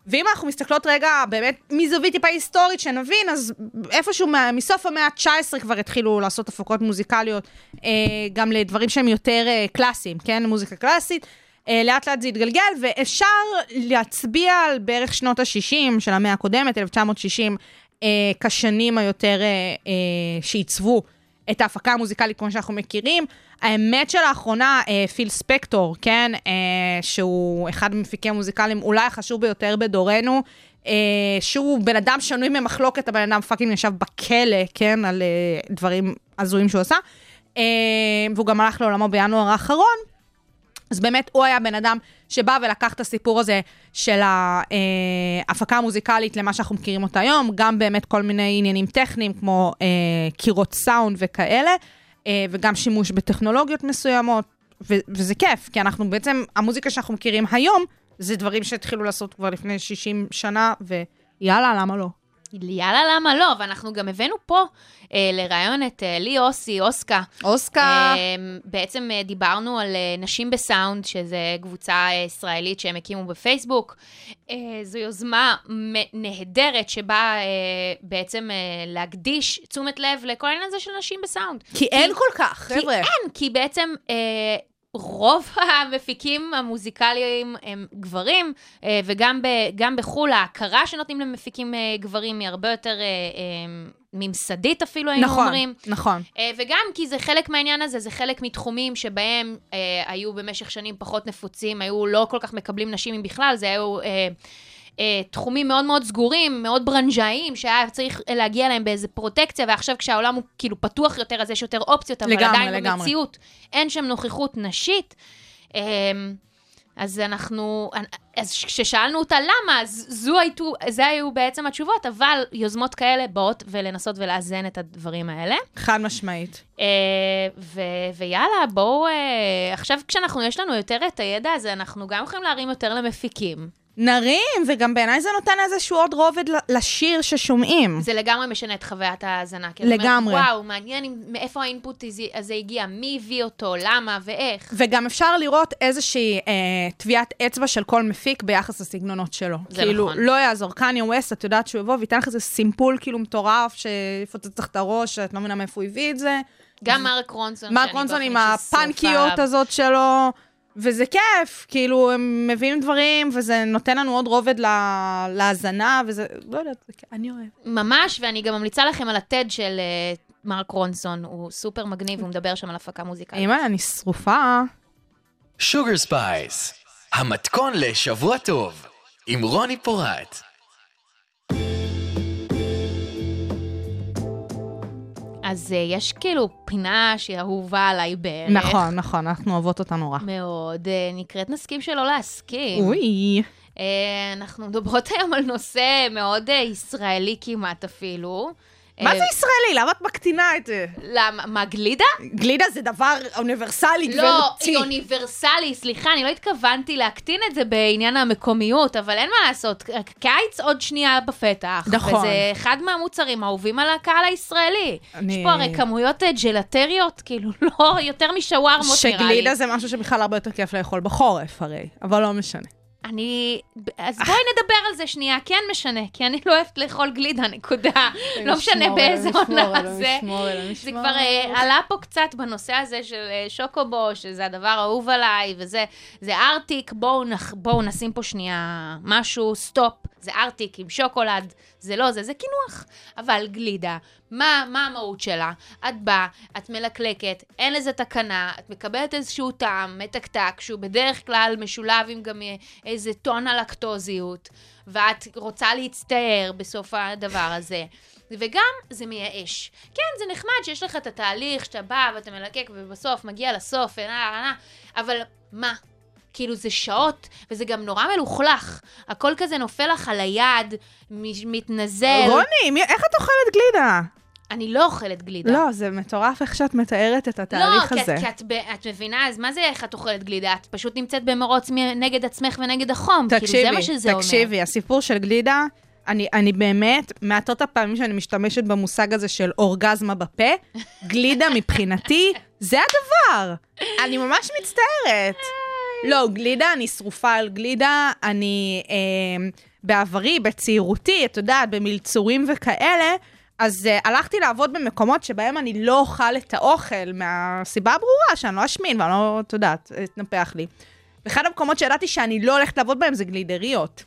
ואם אנחנו מסתכלות רגע, באמת, מזווית טיפה היסטורית, שנבין, אז איפשהו מסוף המאה ה-19 כבר התחילו לעשות הפקות מוזיקליות, אה, גם לדברים שהם יותר אה, קלאסיים, כן? מוזיקה קלאסית. אה, לאט לאט זה התגלגל, ואפשר להצביע על בערך שנות ה-60 של המאה הקודמת, 1960, אה, כשנים היותר אה, אה, שעיצבו את ההפקה המוזיקלית כמו שאנחנו מכירים. האמת שלאחרונה, אה, פיל ספקטור, כן, אה, שהוא אחד המפיקי המוזיקליים אולי החשוב ביותר בדורנו, אה, שהוא בן אדם שנוי במחלוקת, הבן אדם fucking ישב בכלא, כן, על אה, דברים הזויים שהוא עשה, אה, והוא גם הלך לעולמו בינואר האחרון. אז באמת, הוא היה בן אדם שבא ולקח את הסיפור הזה של ההפקה המוזיקלית למה שאנחנו מכירים אותה היום, גם באמת כל מיני עניינים טכניים, כמו אה, קירות סאונד וכאלה, אה, וגם שימוש בטכנולוגיות מסוימות, ו- וזה כיף, כי אנחנו בעצם, המוזיקה שאנחנו מכירים היום, זה דברים שהתחילו לעשות כבר לפני 60 שנה, ויאללה, למה לא? יאללה, למה לא? ואנחנו גם הבאנו פה אה, לראיון את אה, לי אוסי, אוסקה. אוסקר. אה, בעצם אה, דיברנו על אה, נשים בסאונד, שזו קבוצה אה, ישראלית שהם הקימו בפייסבוק. אה, זו יוזמה נהדרת שבאה אה, בעצם אה, להקדיש תשומת לב לכל העניין הזה של נשים בסאונד. כי אין כל כך, כי חבר'ה. אין, כי בעצם אה, רוב המפיקים המוזיקליים הם גברים, אה, וגם ב, גם בחו"ל ההכרה שנותנים למפיקים אה, גברים היא הרבה יותר אה, ממסדית אפילו, היינו נכון, אומרים. נכון. אה, וגם כי זה חלק מהעניין הזה, זה חלק מתחומים שבהם היו במשך שנים פחות נפוצים, היו לא כל כך מקבלים נשים אם בכלל, זה היו... אה, תחומים מאוד מאוד סגורים, מאוד ברנז'איים, שהיה צריך להגיע אליהם באיזה פרוטקציה, ועכשיו כשהעולם הוא כאילו פתוח יותר, אז יש יותר אופציות, אבל לגמרי, עדיין לגמרי. במציאות אין שם נוכחות נשית. אה, אז אנחנו, אז כששאלנו אותה למה, אז זו הייתו, זה היו בעצם התשובות, אבל יוזמות כאלה באות ולנסות ולאזן את הדברים האלה. חד משמעית. אה, ו- ויאללה, בואו, אה, עכשיו כשאנחנו, יש לנו יותר את הידע הזה, אנחנו גם יכולים להרים יותר למפיקים. נרים, וגם בעיניי זה נותן איזשהו עוד רובד לשיר ששומעים. זה לגמרי משנה את חוויית ההאזנה. את אומרת, לגמרי. וואו, מעניין מאיפה האינפוט הזה- הגיע, מי הביא אותו, למה ואיך. וגם אפשר לראות איזושהי אה, טביעת אצבע של כל מפיק ביחס לסגנונות שלו. זה כאילו, נכון. לא יעזור, קניה ווסט, את יודעת שהוא יבוא וייתן לך איזה סימפול כאילו מטורף, שיפוצץ לך את הראש, שאת לא מבינה מאיפה הוא הביא את זה. גם מרק רונסון. מרק רונסון עם ה funky־ות. הזאת שלו, וזה כיף, כאילו, הם מביאים דברים, וזה נותן לנו עוד רובד ל- להאזנה, וזה, לא יודעת, זה כיף, אני אוהבת. ממש, ואני גם ממליצה לכם על ה TED של אה, מרק רונסון, הוא סופר מגניב, הוא מדבר שם על הפקה מוזיקלית. אימא, אני שרופה. Sugar Spice, המתכון לשבוע טוב, עם רוני פורט. אז אה, יש כאילו פינה שהיא אהובה עליי בערך. נכון, נכון, אנחנו אוהבות אותה נורא. מאוד, אה, נקראת נסכים שלא להסכים. אוי. אה, אנחנו מדברות היום על נושא מאוד אה, ישראלי כמעט אפילו. מה זה ישראלי? למה את מקטינה את זה? למה, מה, גלידה? גלידה זה דבר אוניברסלי, לא, גברתי. היא אוניברסלי, סליחה, אני לא התכוונתי להקטין את זה בעניין המקומיות, אבל אין מה לעשות, קיץ עוד שנייה בפתח. נכון. וזה אחד מהמוצרים האהובים על הקהל הישראלי. אני- יש פה הרי כמויות אה, ג'לטריות, כאילו, לא, יותר משווארמות נראה לי. שגלידה זה משהו שבכלל הרבה יותר כיף לאכול בחורף הרי, אבל לא משנה. אני... אז בואי נדבר על זה שנייה, כן משנה, כי אני לא אוהבת לאכול גלידה, נקודה. לא משנה באיזה עונה זה. זה כבר אה, עלה פה קצת בנושא הזה של אה, שוקובו, שזה הדבר האהוב עליי, וזה זה ארטיק, בואו נשים פה שנייה משהו, stop, זה ארטיק עם שוקולד, זה לא זה, זה קינוח. אבל גלידה, מה, מה המהות שלה? את באה, את מלקלקת, אין לזה תקנה, את מקבלת איזשהו טעם מתקתק, שהוא בדרך כלל משולב עם גם אה, איזה טון הלקטוזיות, ואת רוצה להצטער בסוף הדבר הזה. וגם זה מייאש. כן, זה נחמד שיש לך את התהליך שאתה בא ואתה מלקק ובסוף מגיע לסוף, ונה, נה, אבל מה? כאילו זה שעות, וזה גם נורא מלוכלך. הכל כזה נופל לך על היד, מתנזל. רוני, מי- איך את אוכלת גלידה? אני לא אוכלת גלידה. לא, זה מטורף איך שאת מתארת את לא, התהליך כי, הזה. את, כי את, ב- את מבינה, אז מה זה איך את אוכלת גלידה? את פשוט נמצאת במרוץ נגד עצמך ונגד החום. כאילו, זה מה תקשיבי, שזה אומר. תקשיבי, הסיפור של גלידה, אני, אני באמת, מעטות הפעמים שאני משתמשת במושג הזה של אורגזמה בפה, גלידה מבחינתי, זה הדבר. אני ממש מצטערת. לא, גלידה, אני שרופה על גלידה, אני אה, בעברי, בצעירותי, את יודעת, במלצורים וכאלה, אז uh, הלכתי לעבוד במקומות שבהם אני לא אוכל את האוכל, מהסיבה הברורה שאני לא אשמין ואני לא, את יודעת, אתנפח לי. ואחד המקומות שידעתי שאני לא הולכת לעבוד בהם זה גלידריות.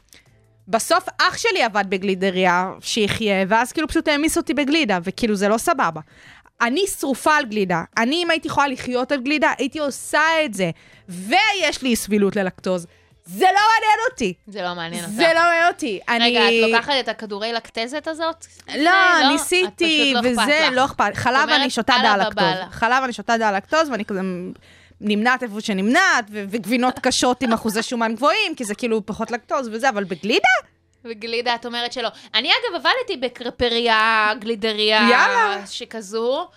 בסוף אח שלי עבד בגלידריה, שיחיה, ואז כאילו פשוט העמיס אותי בגלידה, וכאילו זה לא סבבה. אני שרופה על גלידה. אני, אם הייתי יכולה לחיות על גלידה, הייתי עושה את זה. ויש לי סבילות ללקטוז. זה לא מעניין אותי. זה לא מעניין אותך. זה לא מעניין אותי. רגע, אני... את לוקחת את הכדורי לקטזת הזאת? לא, את ניסיתי, לא וזה. לא אכפת. חלב אומרת, אני שותה דל לקטוז. חלב אני שותה דל לקטוז, ואני כזה נמנעת איפה שנמנעת, וגבינות קשות עם אחוזי שומן גבוהים, כי זה כאילו פחות לקטוז וזה, אבל בגלידה? וגלידה, את אומרת שלא. אני אגב עבדתי בקרפריה, גלידריה, יאללה. שכזו.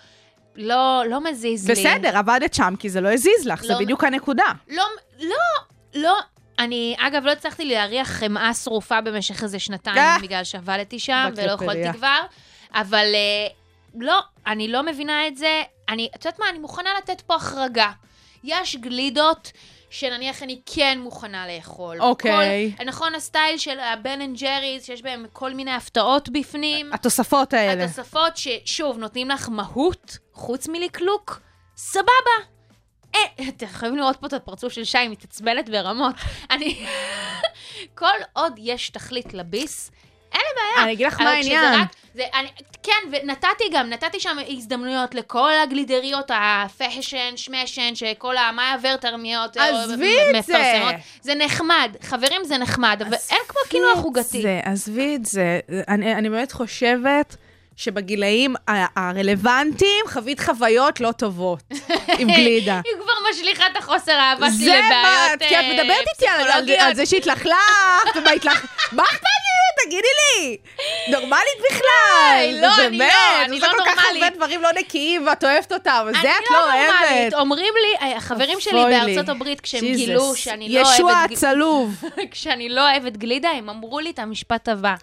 לא, לא מזיז לי. בסדר, עבדת שם, כי זה לא הזיז לך, זה לא- בדיוק הנקודה. לא, לא, לא. אני, אגב, לא הצלחתי להריח חמאה שרופה במשך איזה אה. שנתיים, בגלל שעבדתי שם, ולא בקרפריה. יכולתי כבר. אבל אה, לא, אני לא מבינה את זה. אני, את יודעת מה, אני מוכנה לתת פה החרגה. יש גלידות שנניח אני כן מוכנה לאכול. אוקיי. כל, נכון, הסטייל של ה Ben & Jerry's, שיש בהם כל מיני הפתעות בפנים. התוספות האלה. התוספות ששוב, נותנים לך מהות, חוץ מלקלוק, סבבה. אה, אתם חייבים לראות פה את הפרצוף של שי, מתעצבנת ברמות. אני... כל עוד יש תכלית לביס, אין לי בעיה. אני אגיד לך מה העניין. רק- זה, אני, כן, ונתתי גם, נתתי שם הזדמנויות לכל הגלידריות, הפשן, שמשן, שכל המאיה ורטרמיות אה, עזבי את זה. זה נחמד, חברים, זה נחמד, אבל אין כמו קינוח עוגתי. זה, עזבי את זה. אני, אני באמת חושבת שבגילאים הרלוונטיים חווית חוויות לא טובות עם גלידה. היא כבר משליכה את החוסר האהבה שלי זה לבעיות מה, אה, כי את מדברת איתי על- פסיכולוגיות. זה שהתלכלכת. מה אכפת? תגידי לי. נורמלית בכלל. לא, אני לא, אני לא עושה כל כך נורמלית. הרבה דברים לא נקיים ואת אוהבת אותם, אני את לא נורמלית. אוהבת. אומרים לי, אה, החברים שלי. בארצות הברית, כשהם. גילו שאני לא ישוע אוהבת... הצלוב. כשאני לא אוהבת גלידה, הם אמרו לי את המשפט הבא: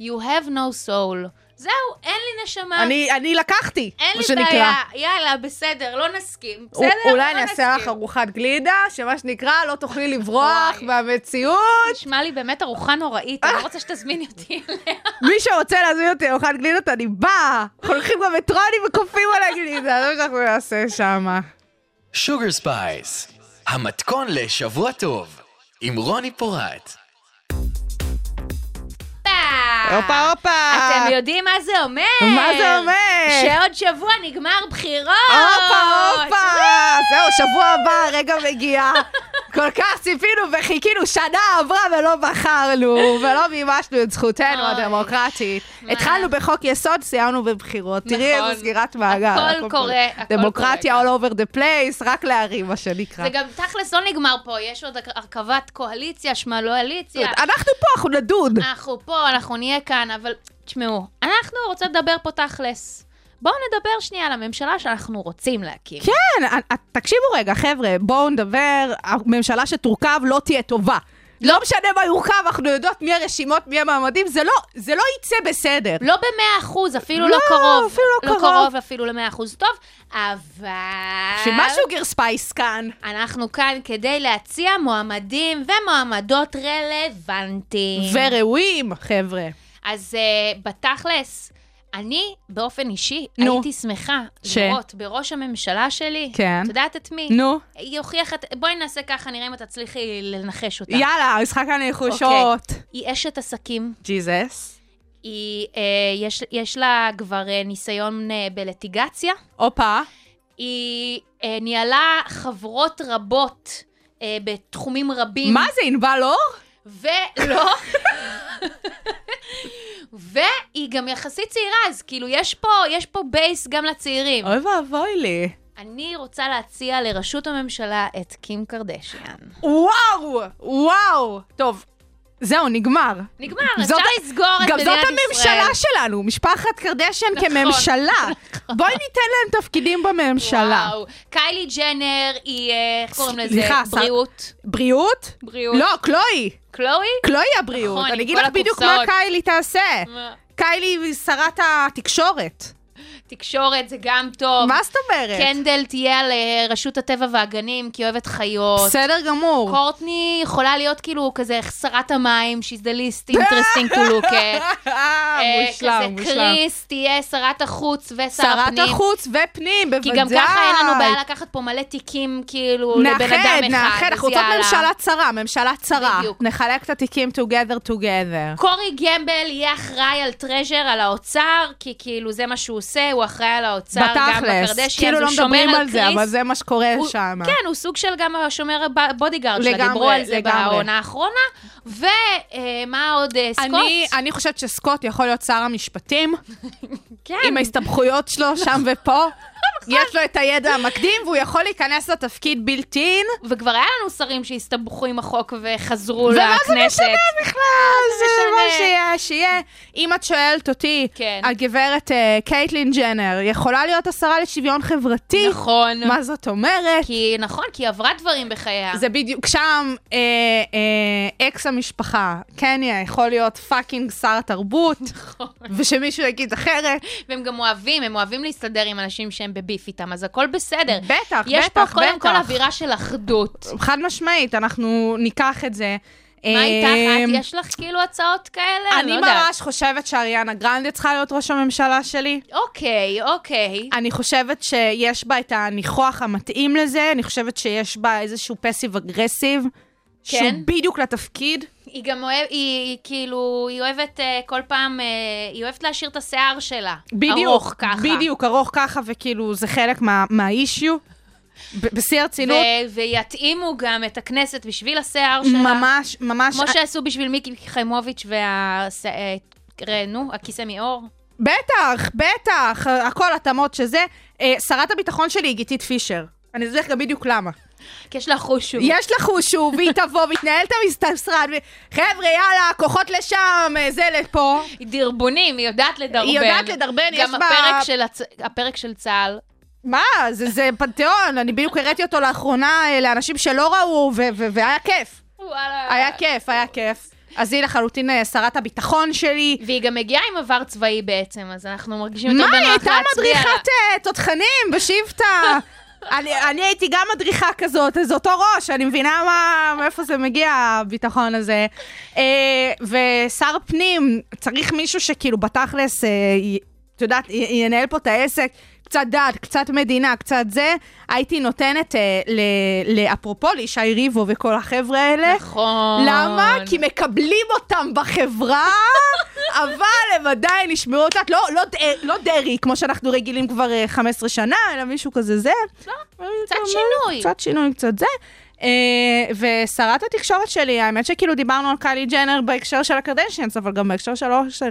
You have no soul. זהו, אין לי נשמה. אני אני לקחתי, אין מה לי שנקרא. בעיה, יאללה, בסדר, לא נסכים. בסדר? אולי לא אני אעשה לך נסכים. ארוחת גלידה, שמה שנקרא, לא תוכלי לברוח. מהמציאות. נשמע לי באמת ארוחה נוראית, אני לא רוצה שתזמיני אותי אליה. מי שרוצה להזמין אותי לארוחת גלידות, אני באה. הולכים גם את רוני וכופים על הגלידה, זה מה שאנחנו נעשה שם. Sugar Spice, המתכון לשבוע טוב, עם רוני פורט. הופה, הופה. אתם יודעים מה זה אומר? מה זה אומר? שעוד שבוע נגמר בחירות. הופה, הופה. זהו, שבוע הבא, הרגע מגיע. כל כך ציפינו וחיכינו, שנה עברה ולא בחרנו, ולא מימשנו את זכותנו. הדמוקרטית. התחלנו בחוק יסוד, סיימנו בבחירות. תראי נכון. איזה סגירת מעגל. הכל קורה, הכל דמוקרטיה קורה all over the place, רק להרים, מה שנקרא. זה גם תכלס לא נגמר פה, יש עוד הרכבת קואליציה, שמאלואליציה. אנחנו פה, אנחנו נדון. אנחנו פה, אנחנו נהיה כאן, אבל תשמעו, אנחנו רוצות לדבר פה תכלס. בואו נדבר שנייה על הממשלה שאנחנו רוצים להקים. כן, א- א- תקשיבו רגע, חבר'ה, בואו נדבר, הממשלה שתורכב לא תהיה טובה. לא משנה מה יורכב, אנחנו יודעות מי הרשימות, מי המעמדים, זה לא, זה לא יצא בסדר. לא במאה אחוז, אפילו לא, לא קרוב. אפילו לא לא קרוב. קרוב אפילו למאה אחוז. טוב, אבל... שSugar Spice כאן. אנחנו כאן כדי להציע מועמדים ומועמדות רלוונטיים. וראויים, חבר'ה. אז אה, בתכלס, אני באופן אישי נו. הייתי שמחה ש? לראות בראש הממשלה שלי, כן. את יודעת את מי? נו. היא הוכיחה, את- בואי נעשה ככה, נראה אם את תצליחי לנחש אותה. יאללה, משחק הניחושות. אוקיי. היא אשת עסקים, Jesus. היא, אה, יש, יש לה כבר אה, ניסיון אה, בלטיגציה, הופה. היא אה, ניהלה חברות רבות אה, בתחומים רבים. מה זה, ענבל אור? ולא. והיא גם יחסית צעירה, אז כאילו יש פה, יש פה בייס גם לצעירים. אוי ואבוי לי. אני רוצה להציע לראשות הממשלה את קים קרדשיאן. וואו, וואו. טוב, זהו, נגמר. נגמר, זאת- אפשר לסגור את גם מדינת זאת ישראל. הממשלה שלנו, משפחת קרדשן נכון. כממשלה. בואי ניתן להם תפקידים בממשלה. וואו. קיילי ג'נר היא, אה, איך קוראים לזה? סליחה, בריאות. בריאות? בריאות. לא, קלואי. קלואי? קלואי הבריאות. נכון, אני אגיד לך בדיוק מה. קיילי תעשה. מה? קיילי היא שרת התקשורת. תקשורת זה גם טוב. מה זאת אומרת? קנדל תהיה על אה, רשות הטבע והגנים, כי היא אוהבת חיות. בסדר גמור. קורטני יכולה להיות כאילו כזה שרת המים, she's the least interesting to look at. אה, מושלם, כזה מושלם. קריס תהיה שרת החוץ ושר שרת הפנים. החוץ ופנים, בוודאי. כי גם ככה אין לנו בעיה לקחת פה מלא תיקים, כאילו, לבן אדם אחד. נאחד, אנחנו רוצות. ממשלה צרה, ממשלה צרה. בדיוק. נחלק את התיקים together together. קורי גמבל יהיה אחראי על treasure, על האוצר, כי כאילו זה מה שהוא עושה, הוא אחראי על האוצר גם בתכלס, בקרדשיאנס, כאילו לא הוא שומר מדברים על על זה. אבל זה מה שקורה הוא- שם. כן, הוא סוג של גם השומר ה bodyguard שלה, דיברו על זה לגמרי. בעונה האחרונה. ומה עוד, אה, סקוט? אני, אני חושבת שסקוט יכול להיות שר המשפטים, כן. עם ההסתבכויות שלו שם ופה. יש לו את הידע המקדים, והוא יכול להיכנס לתפקיד built-in. וכבר היה לנו שרים שהסתבכו עם החוק וחזרו ומה לכנסת. זה משנה בכלל? זה? מה שיהיה, שיהיה. אם את שואלת אותי, כן. הגברת אה, קייטלין ג'נר יכולה להיות השרה לשוויון חברתי? נכון. מה זאת אומרת? כי, נכון, כי היא עברה דברים בחייה. זה בדיוק שם, אה, אה, אקס המשפחה, קניה, יכול להיות fucking שר התרבות, נכון. ושמישהו יגיד אחרת. והם גם אוהבים, הם אוהבים להסתדר עם אנשים שהם בביף איתם, אז הכל בסדר. בטח, יש בטח, פה קודם כל בטח. אווירה של אחדות. חד משמעית, אנחנו ניקח את זה. מה איתך? אה, את, יש לך כאילו הצעות כאלה? אני לא. ממש חושבת שאריאנה גרנדה צריכה להיות ראש הממשלה שלי. אוקיי, אוקיי. אני חושבת שיש בה את הניחוח המתאים לזה, אני חושבת שיש בה איזשהו פסיב אגרסיב, שהוא כן. בדיוק לתפקיד. היא גם אוהבת, היא היא כאילו, היא אוהבת אה, כל פעם, אה, היא אוהבת להשאיר את השיער שלה. בדיוק, ארוך ככה. בדיוק, ארוך ככה, וכאילו זה חלק מה- מהאישיו. בשיא הרצינות, ויתאימו גם את הכנסת בשביל השיער שלה. ממש, ממש, כמו שעשו בשביל מיקי חיימוביץ' וה... אה, נו, הכיסא מעור. בטח, בטח, הכל התאמות שזה. שרת הביטחון שלי היא גיתית פישר. אני אסביר לך גם בדיוק למה. כי יש לה חוש שוב. יש לה חושו, והיא תבוא, והיא תנהל את המשרד, חבר'ה, יאללה, כוחות לשם, אה, זה לפה. היא דרבונים, היא יודעת לדרבן. היא יודעת לדרבן, יש גם בה- הפרק של הצ... הפרק של צה"ל, מה, זה, זה פנתיאון, אני בדיוק הראיתי אותו לאחרונה אה, לאנשים שלא ראו, ו- ו- והיה כיף. וואלה. היה כיף, היה כיף. אז היא לחלוטין אה, שרת הביטחון שלי. והיא גם מגיעה עם עבר צבאי בעצם, אז אנחנו מרגישים יותר מה, היא בנוח הייתה להצביע. מדריכת תותחנים בשבטה. אני, אני הייתי גם מדריכה כזאת, זה אותו ראש, אני מבינה מה, מאיפה זה מגיע, הביטחון הזה. אה, ושר פנים, צריך מישהו שכאילו בתכלס, אה, את יודעת, ינהל פה את העסק, קצת דת, קצת מדינה, קצת זה. הייתי נותנת, אה, ל- לאפרופו, לישי ריבו וכל החבר'ה האלה. נכון. למה? כי מקבלים אותם בחברה, אבל הם עדיין ישמעו אותה, לא, לא, ד- לא דרעי, כמו שאנחנו רגילים כבר אה, 15 שנה, אלא מישהו כזה זה. לא, קצת שינוי. קצת שינוי, קצת זה. אה, ושרת התקשורת שלי, האמת שכאילו דיברנו על קיילי ג'נר בהקשר של הקרדשיאנס, אבל גם בהקשר של לא של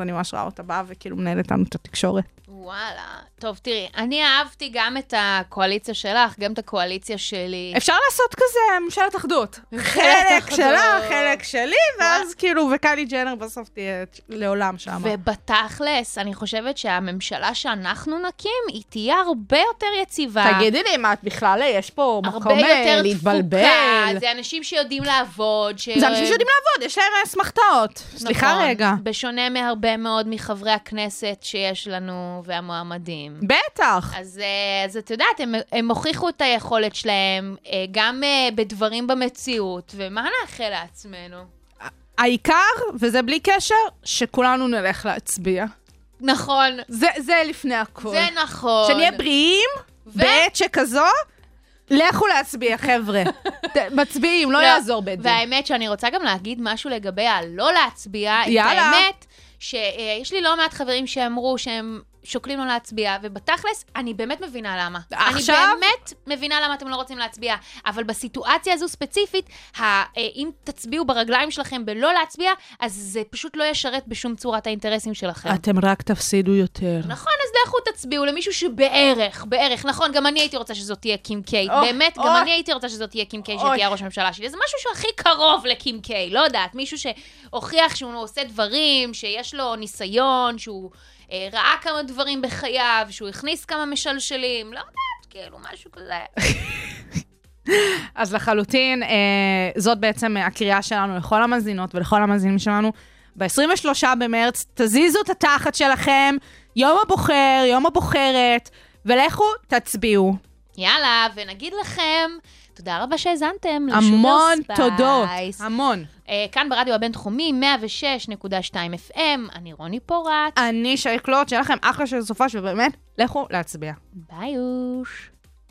אני ממש רואה אותה באה וכאילו מנהלת לנו את התקשורת. וואלה. טוב, תראי, אני אהבתי גם את הקואליציה שלך, גם את הקואליציה שלי. אפשר לעשות כזה ממשלת אחדות. חלק. שלך, חלק שלי, ואז כאילו, וקיילי ג'נר בסוף תהיה לעולם שם. ובתכלס, אני חושבת שהממשלה שאנחנו נקים, היא תהיה הרבה יותר יציבה. תגידי לי, מה, את בכלל, יש פה הרבה מקום אה, יותר להתבלבל? תפוקה, זה אנשים שיודעים לעבוד. ש... זה אנשים שיודעים לעבוד, יש להם אסמכתאות. סליחה נכון, רגע. בשונה מהרבה מאוד מחברי הכנסת שיש לנו והמועמדים. בטח. אז, אה, אז את יודעת, הם, הם הוכיחו את היכולת שלהם, אה, גם אה, בדברים במציאות, ומה נאחל לעצמנו? העיקר, וזה בלי קשר, שכולנו נלך להצביע. נכון, זה, זה לפני הכל. זה נכון. שנהיה בריאים, ו- בעת שכזו, לכו להצביע, חבר'ה. מצביעים, לא יעזור בית דין. והאמת שאני רוצה גם להגיד משהו לגבי הלא להצביע. יאללה. את האמת, שיש לי לא מעט חברים שאמרו שהם שוקלים לא להצביע, ובתכלס, אני באמת מבינה למה. עכשיו? אני באמת מבינה למה אתם לא רוצים להצביע, אבל בסיטואציה הזו ספציפית, אה, אם תצביעו ברגליים שלכם בלא להצביע, אז זה פשוט לא ישרת בשום צורה את האינטרסים שלכם. אתם רק תפסידו יותר. נכון, אז לכו תצביעו למישהו שבערך, בערך, נכון, גם אני הייתי רוצה שזאת תהיה קים קיי. אוי, באמת, גם אוי. אני הייתי רוצה שזאת תהיה קים קיי. שתהיה ראש הממשלה שלי. זה משהו שהכי קרוב לקים קיי, לא יודעת, מישהו שהוכיח שהוא עושה דברים, שיש לו ניסיון, שהוא ראה כמה דברים בחייו, שהוא הכניס כמה משלשלים, לא יודעת, כאילו, משהו כזה. אז לחלוטין, אה, זאת בעצם אה, הקריאה שלנו לכל המאזינות ולכל המאזינים שלנו. ב-23 במרץ, תזיזו את התחת שלכם, יום הבוחר, יום הבוחרת, ולכו תצביעו. יאללה, ונגיד לכם, תודה רבה שהאזנתם. המון לשוגר תודות, ספייס. המון. אה, כאן ברדיו הבינתחומי, 106.2 FM, אני רוני פורט. אני שי קלוט, שיהיה לכם אחלה של סופ"ש, באמת, לכו להצביע. ביי אוש.